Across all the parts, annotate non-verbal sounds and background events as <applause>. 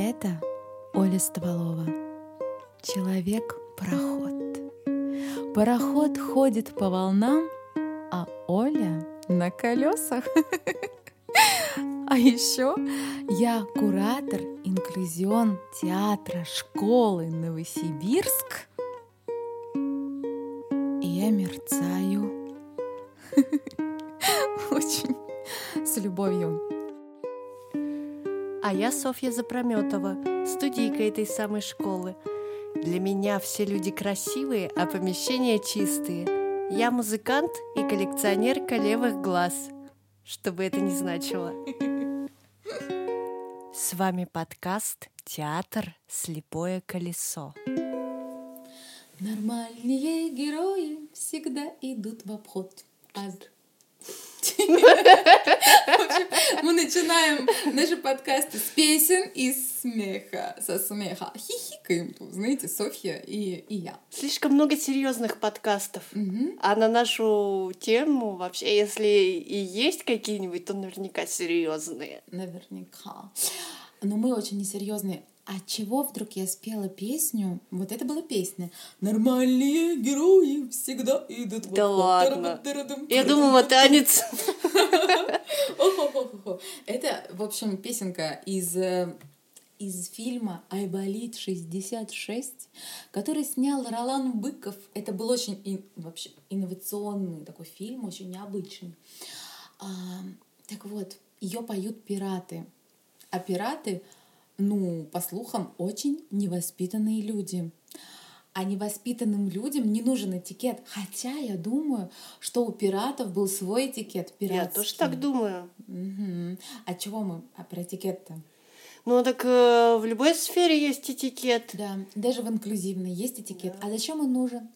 Это Оля Стволова. Человек-пароход. Пароход ходит по волнам, а Оля на колесах. А еще я куратор инклюзион театра школы Новосибирск. А я Софья Запрометова, студийка этой самой школы. Для меня все люди красивые, а помещения чистые. Я музыкант и коллекционерка левых глаз, что бы это ни значило. <laughs> С вами подкаст «Театр. Слепое колесо». Нормальные герои всегда идут в обход. А мы начинаем наши подкасты с песен и смеха, со смеха. Хихикаем тут, знаете, Софья и, и я. Слишком много серьезных подкастов. А на нашу тему вообще, если и есть какие-нибудь, то наверняка серьезные. Наверняка. Но мы очень несерьезные. А чего вдруг я спела песню? Вот это была песня. Нормальные герои всегда идут Да ладно. Я думала, танец. Это, в общем, песенка из из фильма «Айболит 66», который снял Ролан Быков. Это был очень ин- вообще инновационный такой фильм, очень необычный. А, так вот, ее поют пираты. А пираты, ну, по слухам, очень невоспитанные люди. А невоспитанным людям не нужен этикет. Хотя я думаю, что у пиратов был свой этикет Я пиратский. тоже так думаю. Мгм. А чего мы а про этикет-то? Ну так э, в любой сфере есть этикет. Да, даже в инклюзивной есть этикет. А зачем он нужен?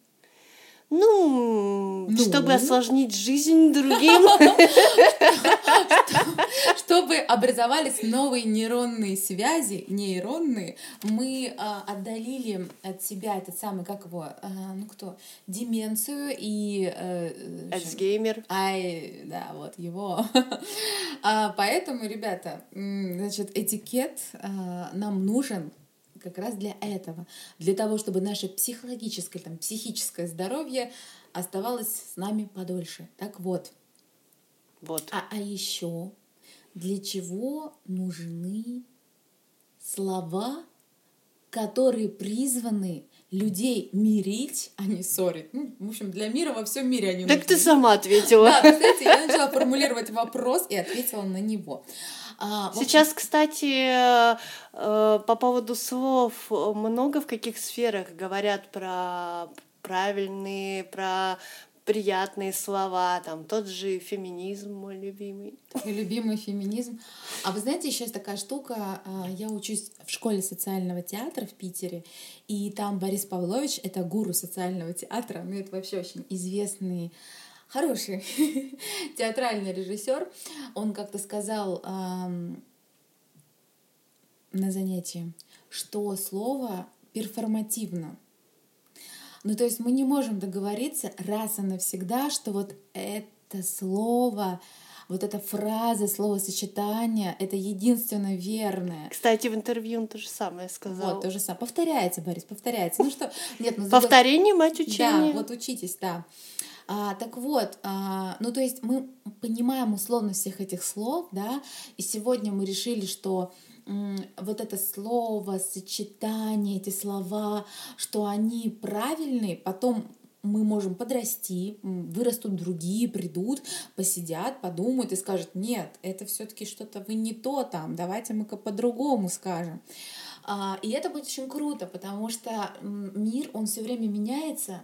Ну, Ну? чтобы осложнить жизнь другим. <laughs> Чтобы образовались новые нейронные связи, нейронные, мы а, отдалили от себя этот самый, как его, а, ну кто, деменцию и... э, Альцгеймер. Ай, да, вот его. <laughs> А, Поэтому, ребята, значит, этикет нам нужен как раз для этого, для того, чтобы наше психологическое, там, психическое здоровье оставалось с нами подольше. Так вот, Вот. а, а еще для чего нужны слова, которые призваны людей мирить, а не ссорить? Ну, в общем, для мира во всем мире они Так нужны. ты сама ответила. Да, представляете, я начала формулировать вопрос и ответила на него. А, Сейчас, кстати, э, э, по поводу слов э, много в каких сферах говорят про правильные, про приятные слова, там тот же феминизм мой любимый. Любимый феминизм. А вы знаете, еще есть такая штука. а, Я учусь в школе социального театра в Питере, и там Борис Павлович — это гуру социального театра. Ну, это вообще очень известный хороший <laughs> театральный режиссер. Он как-то сказал на занятии, что слово перформативно. Ну, то есть мы не можем договориться раз и навсегда, что вот это слово, вот эта фраза, словосочетание — это единственно верное. Кстати, в интервью он то же самое сказал. Вот, то же самое. Повторяется, Борис, повторяется. Ну что, нет, ну... Повторение мать да, учения. вот учитесь, да. А, так вот, а, ну то есть мы понимаем условно всех этих слов, да, и сегодня мы решили, что вот это слово, сочетание, эти слова, что они правильные, потом мы можем подрасти, вырастут другие, придут, посидят, подумают и скажут, нет, это все-таки что-то вы не то там, давайте мы-ка по-другому скажем. А, И это будет очень круто, потому что мир, он все время меняется,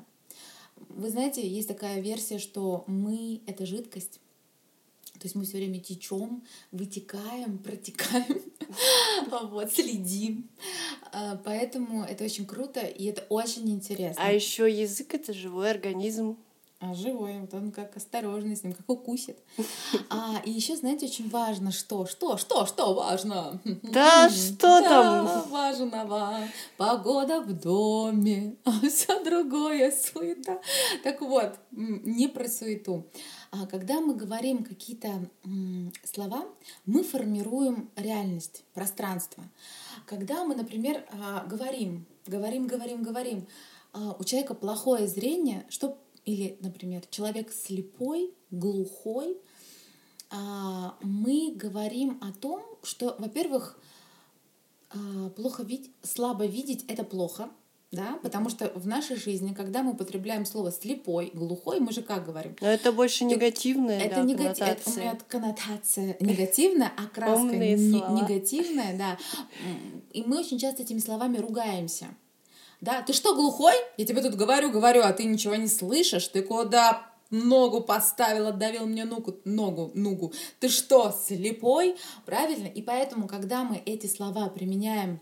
вы знаете, есть такая версия, что мы — это жидкость. То есть мы все время течем, вытекаем, <laughs> протекаем, вот, следим. А, Поэтому это очень круто, и это очень интересно. А еще язык это живой организм. А живой, вот он как осторожный с ним, как укусит. <laughs> А, и еще, знаете, очень важно, что, что, что, что важно? <laughs> Да, что да, там? важного, погода в доме, а все другое суета. Так вот, не про суету. А когда мы говорим какие-то слова, мы формируем реальность, пространство. Когда мы, например, а, говорим, говорим, говорим, говорим, а, у человека плохое зрение, что или, например, человек слепой, глухой, а, мы говорим о том, что, во-первых, а, плохо видеть, слабо видеть это плохо, да, потому что в нашей жизни, когда мы употребляем слово слепой, глухой, мы же как говорим? Но это больше негативная, Это да, негатив, это у меня коннотация <laughs> негативная, а краска Умные не- негативная, да. И мы очень часто этими словами ругаемся. Да, ты что, глухой? Я тебе тут говорю, говорю, а ты ничего не слышишь? Ты куда ногу поставил, отдавил мне ногу, ногу, ногу. Ты что, слепой? Правильно? И поэтому, когда мы эти слова применяем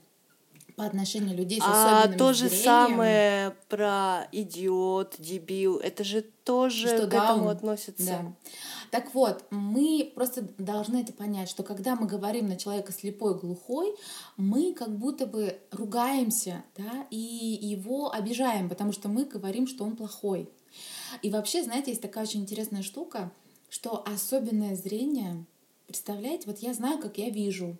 по отношению людей с А то же самое про идиот, дебил, это же тоже Что к этому даун. относится. Да. Так вот, мы просто должны это понять, что когда мы говорим на человека слепой, глухой, мы как будто бы ругаемся, да, и его обижаем, потому что мы говорим, что он плохой. И вообще, знаете, есть такая очень интересная штука, что особенное зрение, представляете, вот я знаю, как я вижу.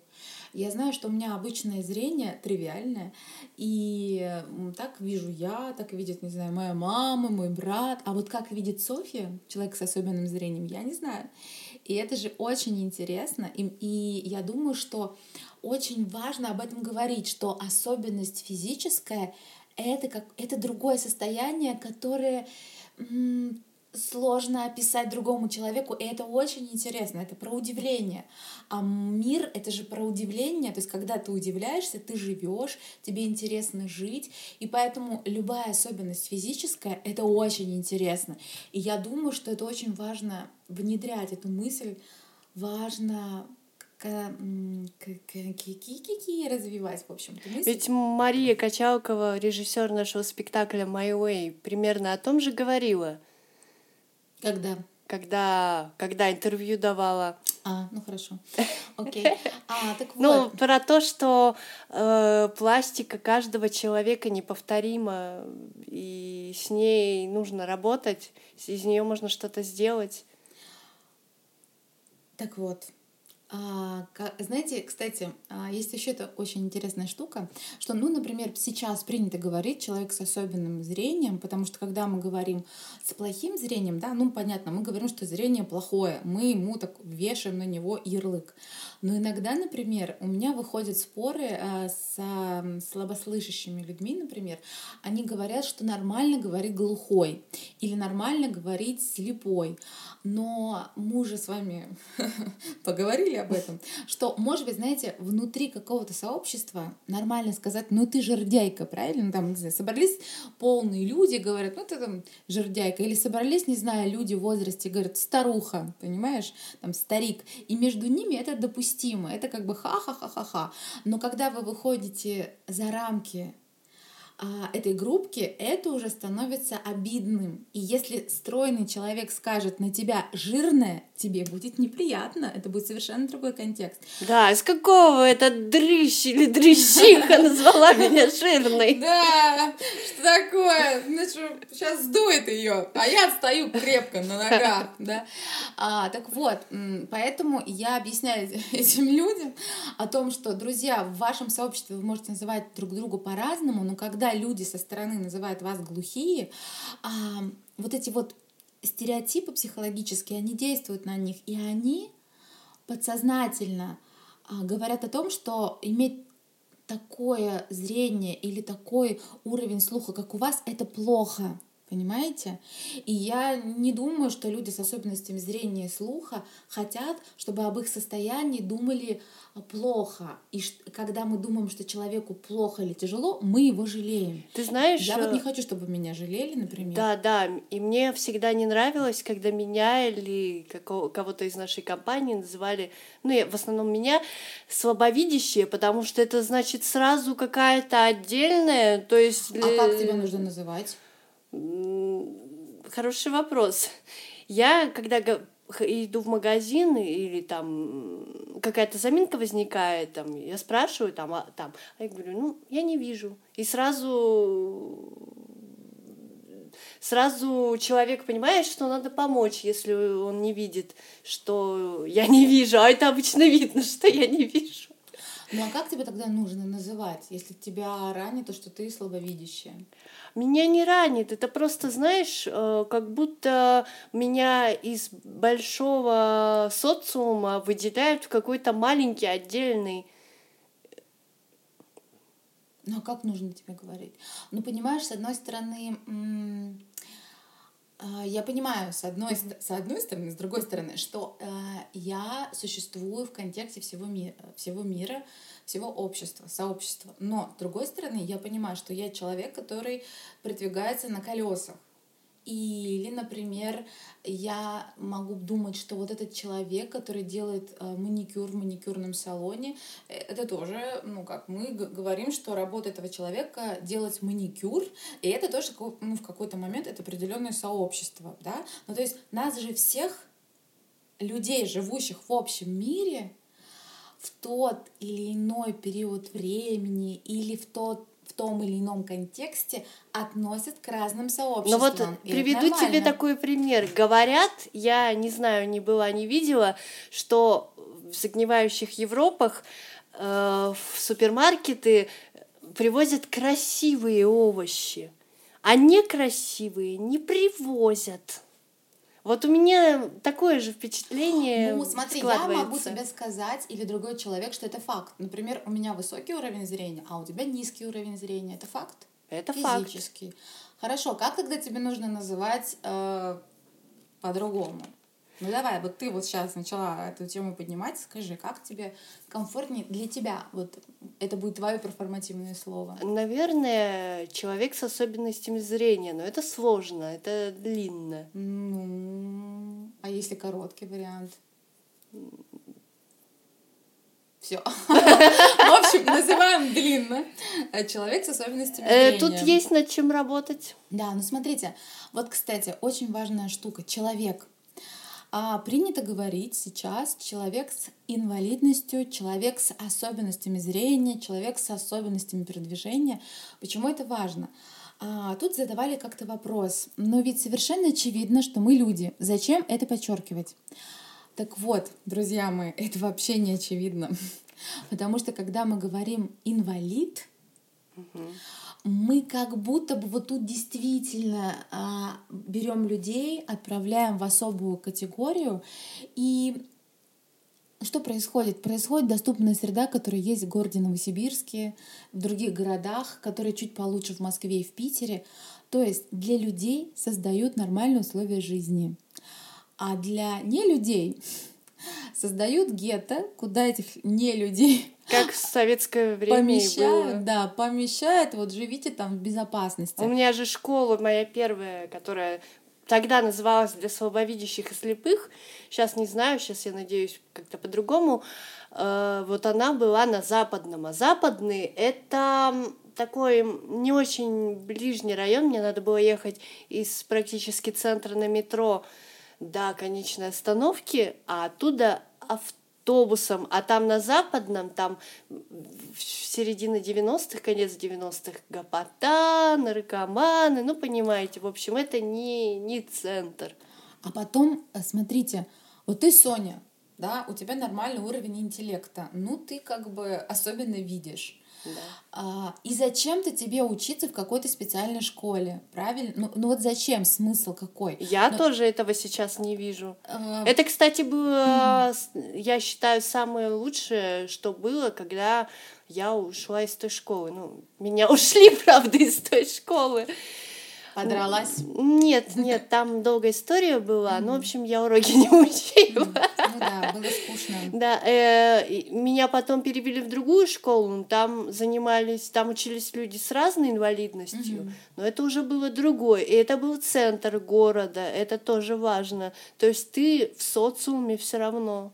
Я знаю, что у меня обычное зрение тривиальное, и м, так вижу я, так видит, не знаю, моя мама, мой брат. А вот как видит Софья, человек с особенным зрением, я не знаю. И это же очень интересно. И, и я думаю, что очень важно об этом говорить, что особенность физическая это как это другое состояние, которое сложно описать другому человеку, и это очень интересно, это про удивление. А мир — это же про удивление, то есть когда ты удивляешься, ты живешь, тебе интересно жить, и поэтому любая особенность физическая — это очень интересно. И я думаю, что это очень важно внедрять эту мысль, важно к- м, к- к- ки- ки- ки- ки- развивать, в общем. Ведь Мария Качалкова, режиссер нашего спектакля My Way, примерно о том же говорила, Когда? когда, когда интервью давала. А, ну хорошо. <laughs> Окей. А, так вот. Ну, про то, что э, пластика каждого человека неповторима, и с ней нужно работать, из нее можно что-то сделать. Так вот, знаете, кстати, а, есть еще эта очень интересная штука, что, ну, например, сейчас принято говорить человек с особенным зрением, потому что когда мы говорим с плохим зрением, да, ну, понятно, мы говорим, что зрение плохое, мы ему так вешаем на него ярлык. Но иногда, например, у меня выходят споры а, с а, слабослышащими людьми, например, они говорят, что нормально говорить глухой или нормально говорить слепой. Но мы уже с вами <laughs> поговорили об этом, что, может быть, знаете, внутри какого-то сообщества нормально сказать, ну ты жердяйка, правильно? Там, не знаю, собрались полные люди, говорят, ну ты там жердяйка. Или собрались, не знаю, люди в возрасте, говорят, старуха, понимаешь? Там старик. И между ними это допустимо. Это как бы ха-ха-ха-ха-ха. Но когда вы выходите за рамки а, этой группки, это уже становится обидным. И если стройный человек скажет на тебя жирная, тебе будет неприятно. Это будет совершенно другой контекст. Да, из какого это дрыщ или дрыщиха <laughs> назвала меня жирной? Да, что такое? Значит, сейчас сдует ее, а я стою крепко на ногах, да. А, так вот, поэтому я объясняю <laughs> этим людям о том, что, друзья, в вашем сообществе вы можете называть друг друга по-разному, но когда люди со стороны называют вас глухие, а, вот эти вот стереотипы психологические, они действуют на них, и они подсознательно а, говорят о том, что иметь такое зрение или такой уровень слуха, как у вас, это плохо. Понимаете? И я не думаю, что люди с особенностями зрения и слуха хотят, чтобы об их состоянии думали а, плохо. И когда мы думаем, что человеку плохо или тяжело, мы его жалеем. Ты знаешь, Я вот э, не хочу, чтобы меня жалели, например. Да, да, и мне всегда не нравилось, когда меня или кого-то из нашей компании называли, ну, я- в основном меня, слабовидящие, потому что это значит сразу какая-то отдельная, то есть... А как тебя нужно называть? Хороший вопрос. Я, когда иду в магазин или там какая-то заминка возникает, там, я спрашиваю, там, а, там, а я говорю, ну, я не вижу. И сразу сразу человек понимает, что надо помочь, если он не видит, что я не вижу, а это обычно видно, что я не вижу. Ну а как тебе тогда нужно называть, если тебя ранит то, что ты слабовидящая? Меня не ранит, это просто, знаешь, э, как будто меня из большого социума выделяют в какой-то маленький отдельный ну а как нужно тебе говорить? Ну, понимаешь, с одной стороны, я понимаю, с одной, с одной стороны, с другой стороны, что э, я существую в контексте всего мира, всего мира, всего общества, сообщества. Но, с другой стороны, я понимаю, что я человек, который продвигается на колесах. Или, например, я могу думать, что вот этот человек, который делает э, маникюр в маникюрном салоне, э, это тоже, ну как, мы говорим, что работа этого человека делать маникюр, и это тоже ну, в какой-то момент это определенное сообщество, да. Ну то есть нас же всех людей, живущих в общем мире, в тот или иной период времени или в тот том или ином контексте относят к разным сообществам. Ну вот приведу тебе такой пример. Говорят, я не знаю, не была, не видела, что в загнивающих Европах э, в супермаркеты привозят красивые овощи, а некрасивые не привозят. Вот у меня такое же впечатление Ну, смотри, я могу тебе сказать, или другой человек, что это факт. Например, у меня высокий уровень зрения, а у тебя низкий уровень зрения. Это факт? Это Физический. факт. Хорошо, как тогда тебе нужно называть э, по-другому? Ну давай, вот ты вот сейчас начала эту тему поднимать, скажи, как тебе комфортнее для тебя? Вот это будет твое перформативное слово. Наверное, человек с особенностями зрения, но это сложно, это длинно. Ну, а если короткий вариант? Все. <laughs> В общем, называем длинно. Человек с особенностями э, зрения. Тут есть над чем работать. Да, ну смотрите, вот, кстати, очень важная штука. Человек а принято говорить сейчас человек с инвалидностью, человек с особенностями зрения, человек с особенностями передвижения. Почему это важно? А, тут задавали как-то вопрос, но ведь совершенно очевидно, что мы люди. Зачем это подчеркивать? Так вот, друзья мои, <laughs> это вообще не очевидно. <laughs> Потому что когда мы говорим инвалид, угу мы как будто бы вот тут действительно а, берем людей, отправляем в особую категорию, и что происходит? Происходит доступная среда, которая есть в городе Новосибирске, в других городах, которые чуть получше в Москве и в Питере. То есть для людей создают нормальные условия жизни. А для нелюдей создают гетто, куда этих нелюдей <laughs> как в советское время помещают, было. да, помещают, вот живите там в безопасности. У меня же школа моя первая, которая тогда называлась для слабовидящих и слепых, сейчас не знаю, сейчас я надеюсь как-то по-другому, э, вот она была на западном, а западный это такой не очень ближний район, мне надо было ехать из практически центра на метро до конечной остановки, а оттуда авто автобусом, а там на западном, там в середине 90-х, конец 90-х, гопота, наркоманы, ну, понимаете, в общем, это не, не центр. А потом, э, смотрите, вот ты, Соня, да, у тебя нормальный уровень интеллекта, ну, ты как бы особенно видишь. Да. А, и зачем-то тебе учиться в какой-то специальной школе, правильно? Ну, ну вот зачем? Смысл какой? Я ну, тоже этого сейчас не вижу. А... Это, кстати, было, я считаю, самое лучшее, что было, когда я ушла из той школы. Ну, меня <laughs> ушли, правда, из той школы. Подралась? Нет, нет, там долгая история была. Ну, в общем, я уроки <laughs> не учила. Ну да, было скучно. Да, э, меня потом перевели в другую школу. Там занимались, там учились люди с разной инвалидностью, но это уже было другое. И это был центр города, это тоже важно. То есть ты в социуме все равно.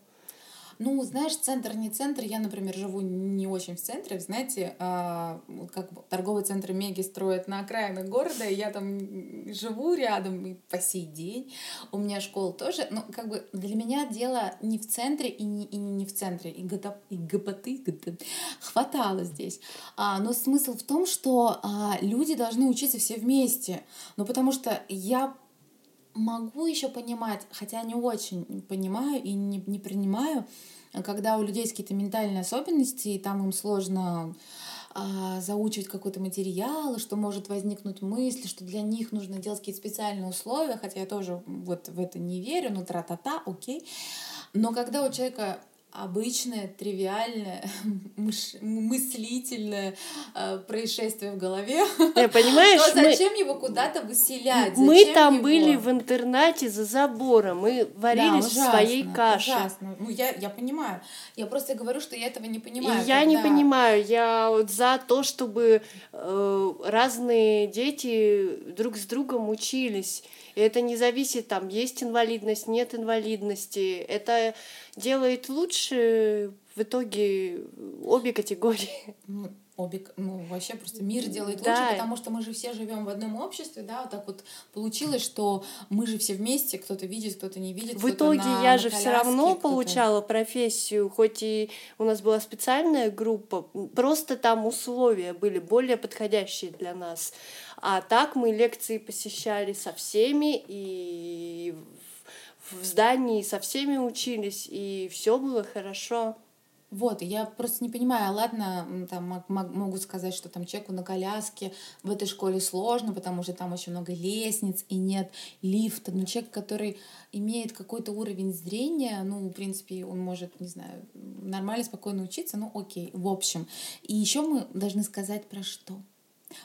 Ну, знаешь, центр не центр. Я, например, живу не очень в центре. Знаете, а, как торговый центр Меги строят на окраинах города, и я там живу рядом и по сей день. У меня школа тоже. Ну, как бы для меня дело не в центре и не, и не в центре. И, ГТ, и ГПТ, ГТ хватало здесь. А, но смысл в том, что а, люди должны учиться все вместе. Ну, потому что я могу еще понимать, хотя не очень понимаю и не, не принимаю, когда у людей есть какие-то ментальные особенности, и там им сложно а, заучивать какой-то материал, что может возникнуть мысль, что для них нужно делать какие-то специальные условия, хотя я тоже вот в это не верю, ну тра-та-та, окей. Но когда у человека обычное, тривиальное, <laughs> мыш... мыслительное э, происшествие в голове, <laughs> Я понимаешь, то зачем мы... его куда-то выселять? Мы Зачем там его? были в интернате за забором, мы варились да, в своей каше. Ужасно. Ну, я, я понимаю. Я просто говорю, что я этого не понимаю. И я не когда- понимаю, я вот за то, чтобы э, разные дети друг с другом учились. И это не зависит, там, есть инвалидность, нет инвалидности. Это делает лучше в итоге обе категории. Ну, обе, ну, вообще просто мир делает Да. лучше, потому что мы же все живем в одном обществе, да, вот так вот получилось, что мы же все вместе, кто-то видит, кто-то не видит. В итоге на- я же все равно получала профессию, хоть и у нас была специальная группа, просто там условия были более подходящие для нас. А так мы лекции посещали со всеми и в- здании со всеми учились, и все было хорошо. Вот, я просто не понимаю, ладно, м, там мог- мог- могут сказать, что там человеку на коляске в этой школе сложно, потому что там очень много лестниц и нет лифта. Но человек, который имеет какой-то уровень зрения, ну, в принципе, он может, не знаю, нормально, спокойно учиться, ну, окей, в общем. И еще мы должны сказать про что?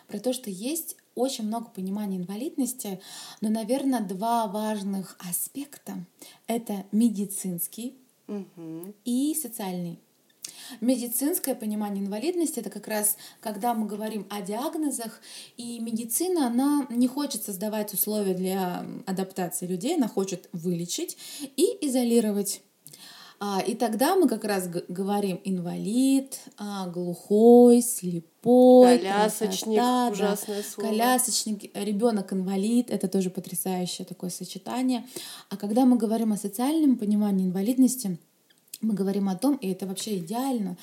Про то, что есть очень много понимания инвалидности, но, наверное, два важных аспекта — это медицинский Мгм. и социальный. Медицинское понимание инвалидности это как раз когда мы говорим о диагнозах, и медицина, она не хочет создавать условия для адаптации людей, она хочет вылечить и изолировать. А, И тогда мы как раз говорим инвалид, а, глухой, слепой, Колясочник, тра-та-та, да. ужасное слово. Колясочник, ребенок инвалид, это тоже потрясающее такое сочетание. А когда мы говорим о социальном понимании инвалидности, мы говорим о том, и это вообще идеально,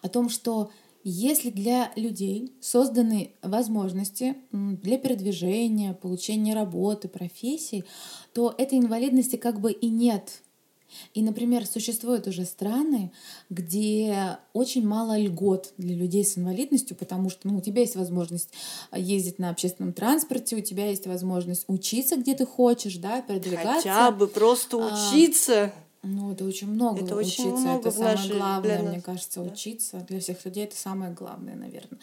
о том, что если для людей созданы возможности для передвижения, получения работы, профессий, то этой инвалидности как бы и нет. И, например, существуют уже страны, где очень мало льгот для людей с инвалидностью, потому что ну, у тебя есть возможность ездить на общественном транспорте, у тебя есть возможность учиться, где ты хочешь, да, передвигаться. Хотя бы просто А, учиться. Ну, это очень много Это очень учиться. много это самое нашей- для главное, мне нас, кажется, да. учиться. Для всех людей это самое главное, наверное.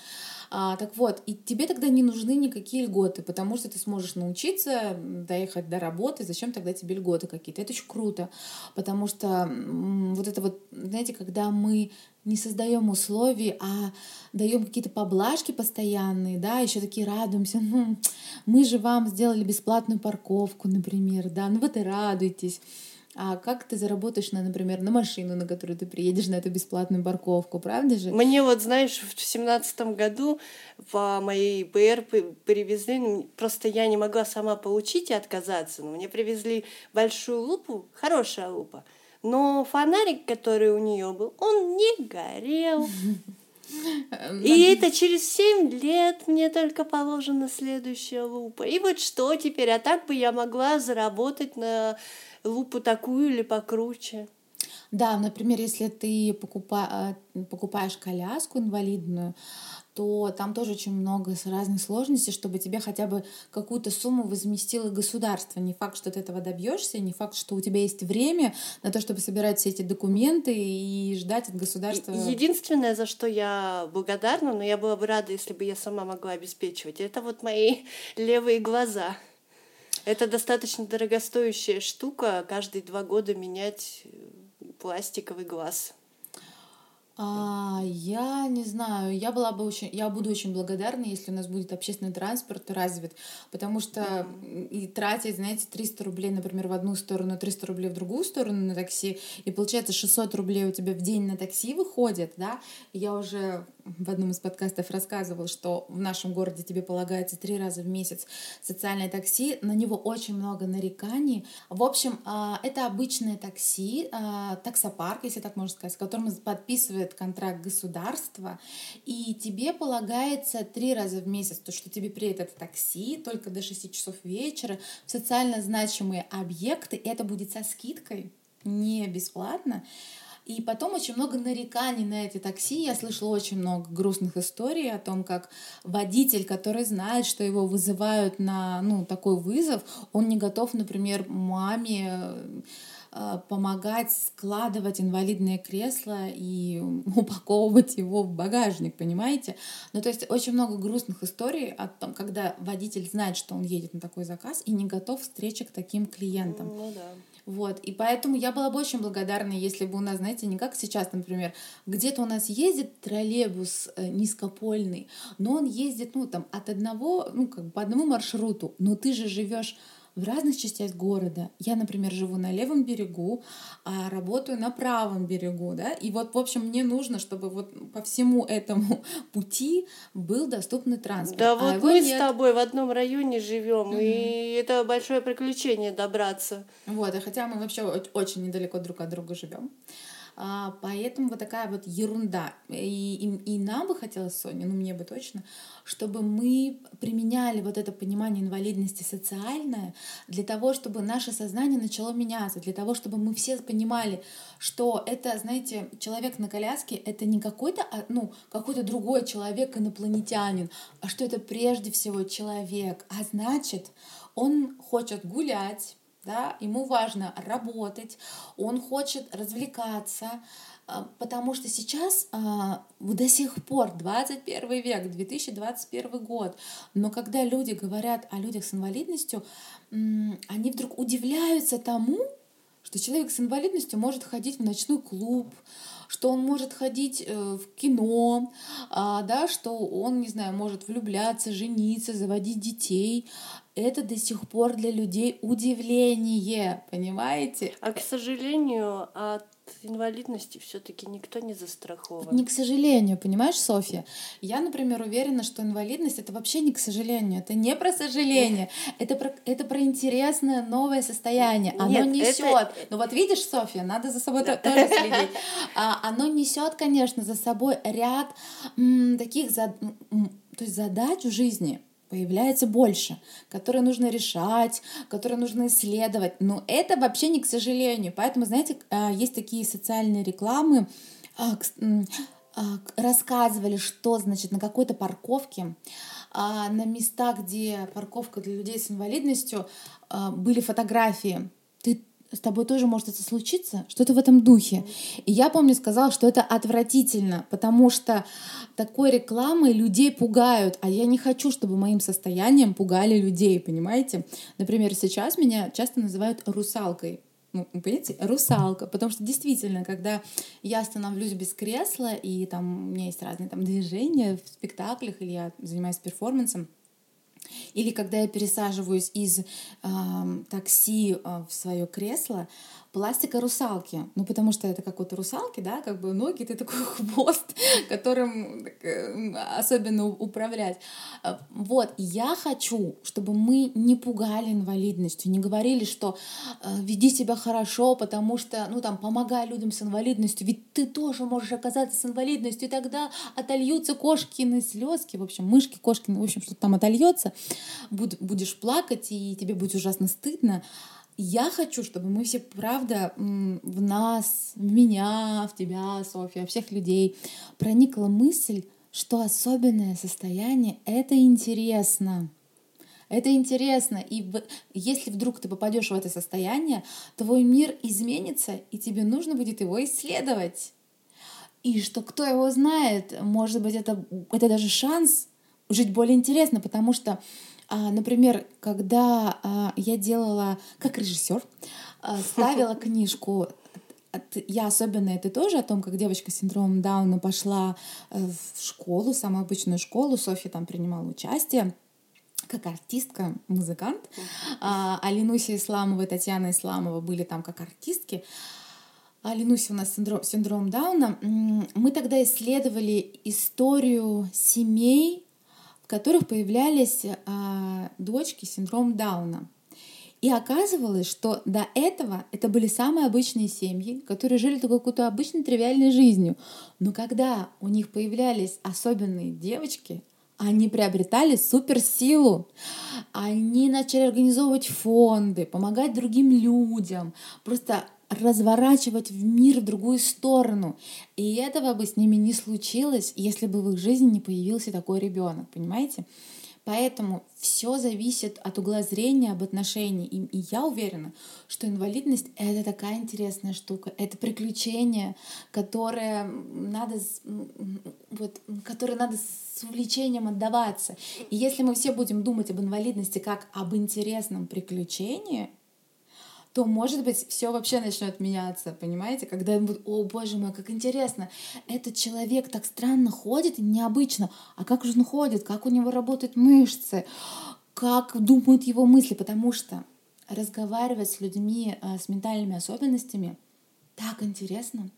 А, так вот, и тебе тогда не нужны никакие льготы, потому что ты сможешь научиться доехать до работы. Зачем тогда тебе льготы какие-то? Это очень круто, потому что вот это вот, знаете, когда мы не создаем условий, а даем какие-то поблажки постоянные, да, еще такие радуемся, ну, мы же вам сделали бесплатную парковку, например, да, ну вот и радуйтесь. А как ты заработаешь, на, например, на машину, на которую ты приедешь на эту бесплатную парковку, правда же? Мне вот, знаешь, в семнадцатом году по моей п- привезли, ну, просто я не могла сама получить и отказаться, но мне привезли большую лупу, хорошая лупа, но фонарик, который у нее был, он не горел. <laughs> И это через 7 лет мне только положена следующая лупа. И вот что теперь? А так бы я могла заработать на лупу такую или покруче. Да, например, если ты покупа- э, покупаешь коляску инвалидную, то там тоже очень много разных сложностей, чтобы тебе хотя бы какую-то сумму возместило государство. Не факт, что ты этого добьешься, не факт, что у тебя есть время на то, чтобы собирать все эти документы и ждать от государства. Единственное, за что я благодарна, но я была бы рада, если бы я сама могла обеспечивать, это вот мои <laughs> левые глаза. Это достаточно дорогостоящая штука, каждые два года менять пластиковый глаз. А, я не знаю, я была бы очень, я буду очень благодарна, если у нас будет общественный транспорт развит, потому что и тратить, знаете, 300 рублей, например, в одну сторону, 300 рублей в другую сторону на такси, и получается 600 рублей у тебя в день на такси выходит, да, я уже в одном из подкастов рассказывал, что в нашем городе тебе полагается три раза в месяц социальное такси, на него очень много нареканий. В общем, а, это обычное такси, а, таксопарк, если так можно сказать, с которым подписывает контракт государство, и тебе полагается три раза в месяц, то, что тебе приедет это такси только до 6 часов вечера в социально значимые объекты, это будет со скидкой, не бесплатно. И потом очень много нареканий на эти такси. Я слышала очень много грустных историй о том, как водитель, который знает, что его вызывают на ну, такой вызов, он не готов, например, маме э, помогать складывать инвалидное кресло и <laughs> упаковывать его в багажник, понимаете? Ну, то есть очень много грустных историй о том, когда водитель знает, что он едет на такой заказ и не готов встречи к таким клиентам. Ну да. Вот, и поэтому я была бы очень благодарна, если бы у нас, знаете, не как сейчас, например, где-то у нас ездит троллейбус э, низкопольный, но он ездит, ну, там, от одного, ну, как бы по одному маршруту, но ты же живешь в разных частях города. Я, например, живу на левом берегу, а работаю на правом берегу, да, и вот, в общем, мне нужно, чтобы вот по всему этому <laughs> пути был доступный транспорт. Да а вот мы нет. с тобой в одном районе живем, и это большое приключение добраться. Вот, и хотя мы вообще очень недалеко друг от друга живем. А, поэтому вот такая вот ерунда. И, и, и нам бы хотелось, Соня, ну мне бы точно, чтобы мы применяли вот это понимание инвалидности социальное для того, чтобы наше сознание начало меняться, для того, чтобы мы все понимали, что это, знаете, человек на коляске — это не какой-то, а, ну, какой-то другой человек, инопланетянин, а что это прежде всего человек. А значит, он хочет гулять, да, ему важно работать, он хочет развлекаться, а, потому что сейчас а, до сих пор 21 век, 2021 год, но когда люди говорят о людях с инвалидностью, они вдруг удивляются тому, что человек с инвалидностью может ходить в ночной клуб, что он может ходить э, в кино, а, да, что он, не знаю, может влюбляться, жениться, заводить детей. Это до сих пор для людей удивление, понимаете? А к сожалению, от инвалидности все-таки никто не застрахован. Не к сожалению, понимаешь, Софья? Я, например, уверена, что инвалидность это вообще не к сожалению, это не про сожаление, это про, это про интересное новое состояние. Оно Нет, несет. это- Ну вот видишь, Софья, надо за собой то- тоже следить. А, Оно несет, конечно, за собой ряд м, таких зад- м, то есть задач в жизни появляется больше, которые нужно решать, которые нужно исследовать. Но это вообще не к сожалению. Поэтому, знаете, а, есть такие социальные рекламы, а, а, рассказывали, что значит на какой-то парковке, на местах, где парковка для людей с инвалидностью, были фотографии. Ты с тобой тоже может это случиться, что-то в этом духе. И я помню, сказала, что это отвратительно, потому что такой рекламой людей пугают, а я не хочу, чтобы моим состоянием пугали людей, понимаете? Например, сейчас меня часто называют русалкой. Ну, понимаете, русалка, потому что действительно, когда я становлюсь без кресла, и там у меня есть разные там движения в спектаклях, или я занимаюсь перформансом, или когда я пересаживаюсь из ам, такси а, в свое кресло, пластика русалки. Ну, потому что это как вот русалки, да, как бы ноги, ты такой <laughs> хвост, которым так, э, особенно управлять. А, Вот, я хочу, чтобы мы не пугали инвалидностью, не говорили, что э, веди себя хорошо, потому что, ну, там, помогай людям с инвалидностью, ведь ты тоже можешь оказаться с инвалидностью, и тогда отольются кошкины слезки, в общем, мышки, кошкины, в общем, что там отольется, буд- будешь плакать, и тебе будет ужасно стыдно. Я хочу, чтобы мы все, правда, в нас, в меня, в тебя, Софья, всех людей проникла мысль, что особенное состояние — это интересно. Это интересно. И если вдруг ты попадешь в это состояние, твой мир изменится, и тебе нужно будет его исследовать. И что кто его знает, может быть, это, это даже шанс жить более интересно, потому что, например, когда а, я делала как режиссер, а, ставила <laughs> книжку я особенно это тоже о том, как девочка с синдромом Дауна пошла э, в школу, самую обычную школу. Софья там принимала участие как артистка, музыкант. А, Алинуся Исламова и Татьяна Исламова были там как артистки. Алинуся у нас синдром, синдром Дауна. Мы тогда исследовали историю семей, которых появлялись а, дочки с синдромом Дауна. И оказывалось, что до этого это были самые обычные семьи, которые жили такой какой-то обычной тривиальной жизнью. Но когда у них появлялись особенные девочки, они приобретали суперсилу. Они начали организовывать фонды, помогать другим людям, просто разворачивать в мир в другую сторону. И этого бы с ними не случилось, если бы в их жизни не появился такой ребенок, понимаете? Поэтому все зависит от угла зрения об отношении. И, и я уверена, что инвалидность — это такая интересная штука. Это приключение, которое надо, вот, которое надо с увлечением отдаваться. И если мы все будем думать об инвалидности как об интересном приключении, то, может быть, все вообще начнет меняться, понимаете? Когда им будет, о, боже мой, как интересно, этот человек так странно ходит, необычно, а как же он ходит, как у него работают мышцы, как думают его мысли, потому что разговаривать с людьми э, с ментальными особенностями так интересно.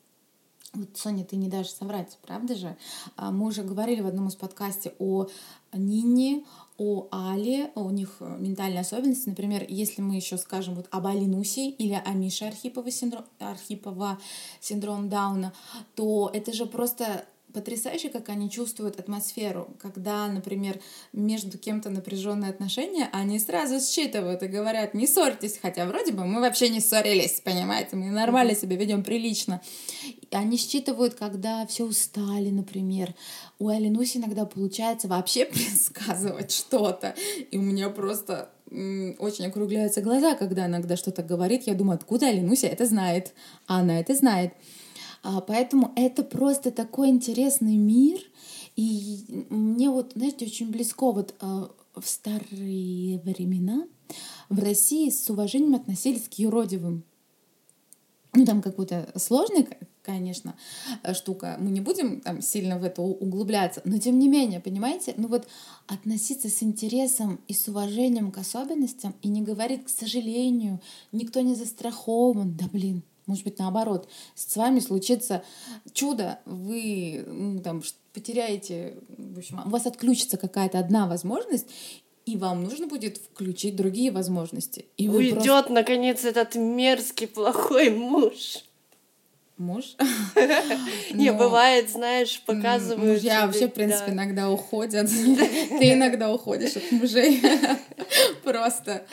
Вот, Соня, ты не дашь соврать, правда же? А, мы уже говорили в одном из подкастов о Нине, о Але, у них э, ментальные особенности. Например, если мы еще скажем вот об Алинусе или о Мише Архипова синдром, Архипова синдром Дауна, то это же просто потрясающе, как они чувствуют атмосферу, когда, например, между кем-то напряженные отношения, они сразу считывают и говорят, не ссорьтесь, хотя вроде бы мы вообще не ссорились, понимаете, мы нормально себя ведем прилично. И они считывают, когда все устали, например. У Алинуси иногда получается вообще предсказывать что-то, и у меня просто очень округляются глаза, когда иногда что-то говорит. Я думаю, откуда Алинуся это знает? А она это знает. А, поэтому это просто такой интересный мир. И мне вот, знаете, очень близко вот а, в старые времена в России с уважением относились к юродивым. Ну, там какой-то сложный, конечно, штука. Мы не будем там сильно в это углубляться, но тем не менее, понимаете, ну вот относиться с интересом и с уважением к особенностям и не говорить, к сожалению, никто не застрахован, да блин, может быть, наоборот, с вами случится чудо, вы ну, там, потеряете, в общем, у вас отключится какая-то одна возможность, и вам нужно будет включить другие возможности. И Уйдет, просто... наконец, этот мерзкий плохой муж муж. <laughs> Не, бывает, знаешь, показывают. Мужья вообще, в принципе, иногда уходят. <laughs> Ты иногда уходишь от мужей. <laughs> Просто.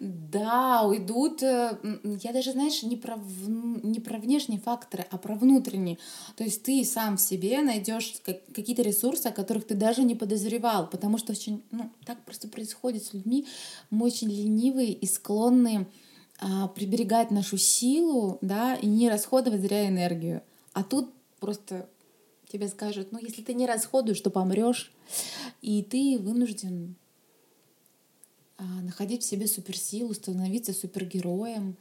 Да, уйдут. Э, я даже, знаешь, не про, не про внешние факторы, а про внутренние. То есть ты сам в себе найдешь какие-то ресурсы, о которых ты даже не подозревал. Потому что очень, ну, так просто происходит с людьми. Мы очень ленивые и склонные а, приберегать нашу силу, да, и не расходовать зря энергию. А тут просто тебе скажут, ну, если ты не расходуешь, то помрешь, и ты вынужден находить в себе суперсилу, становиться супергероем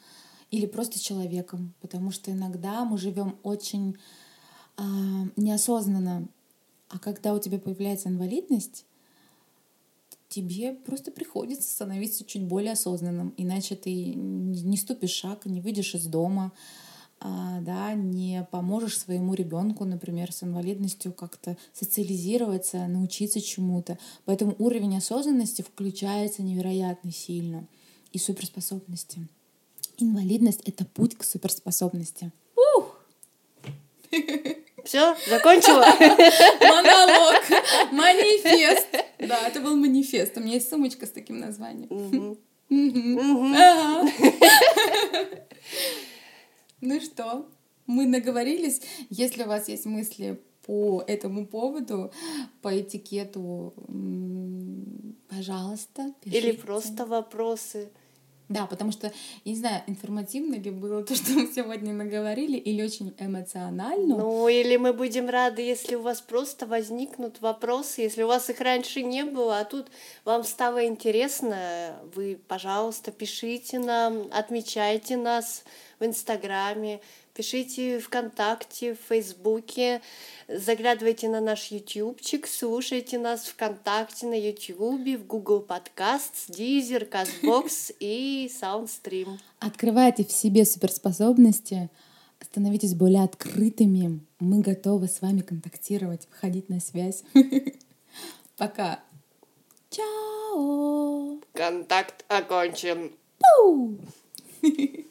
или просто человеком, потому что иногда мы живем очень а, неосознанно, а когда у тебя появляется инвалидность, тебе просто приходится становиться чуть более осознанным, иначе ты не ступишь шаг, не выйдешь из дома, а, да, не поможешь своему ребенку, например, с инвалидностью как-то социализироваться, научиться чему-то. Поэтому уровень осознанности включается невероятно сильно. И суперспособности. Инвалидность — это путь к суперспособности. Ух! Все, закончила? Монолог, манифест. <laughs> Да, это был манифест. У меня есть сумочка с таким названием. <laughs> Ну что, мы наговорились. Если у вас есть мысли по этому поводу, по этикету, пожалуйста, пишите. Или просто вопросы. Да, потому что, не знаю, информативно ли было то, <laughs> что мы сегодня наговорили, или очень эмоционально. Ну, или мы будем рады, если у вас просто возникнут вопросы, если у вас их раньше не было, а тут вам стало интересно, вы, пожалуйста, пишите нам, отмечайте нас в Инстаграме, пишите ВКонтакте, в Фейсбуке, заглядывайте на наш ютубчик, слушайте нас ВКонтакте, на Ютубе, в Google Podcasts, Deezer, CastBox и SoundStream. Открывайте в себе суперспособности, становитесь более открытыми. Мы готовы с вами контактировать, входить на связь. <laughs> Пока. Чао. Контакт окончен. Пу! <laughs>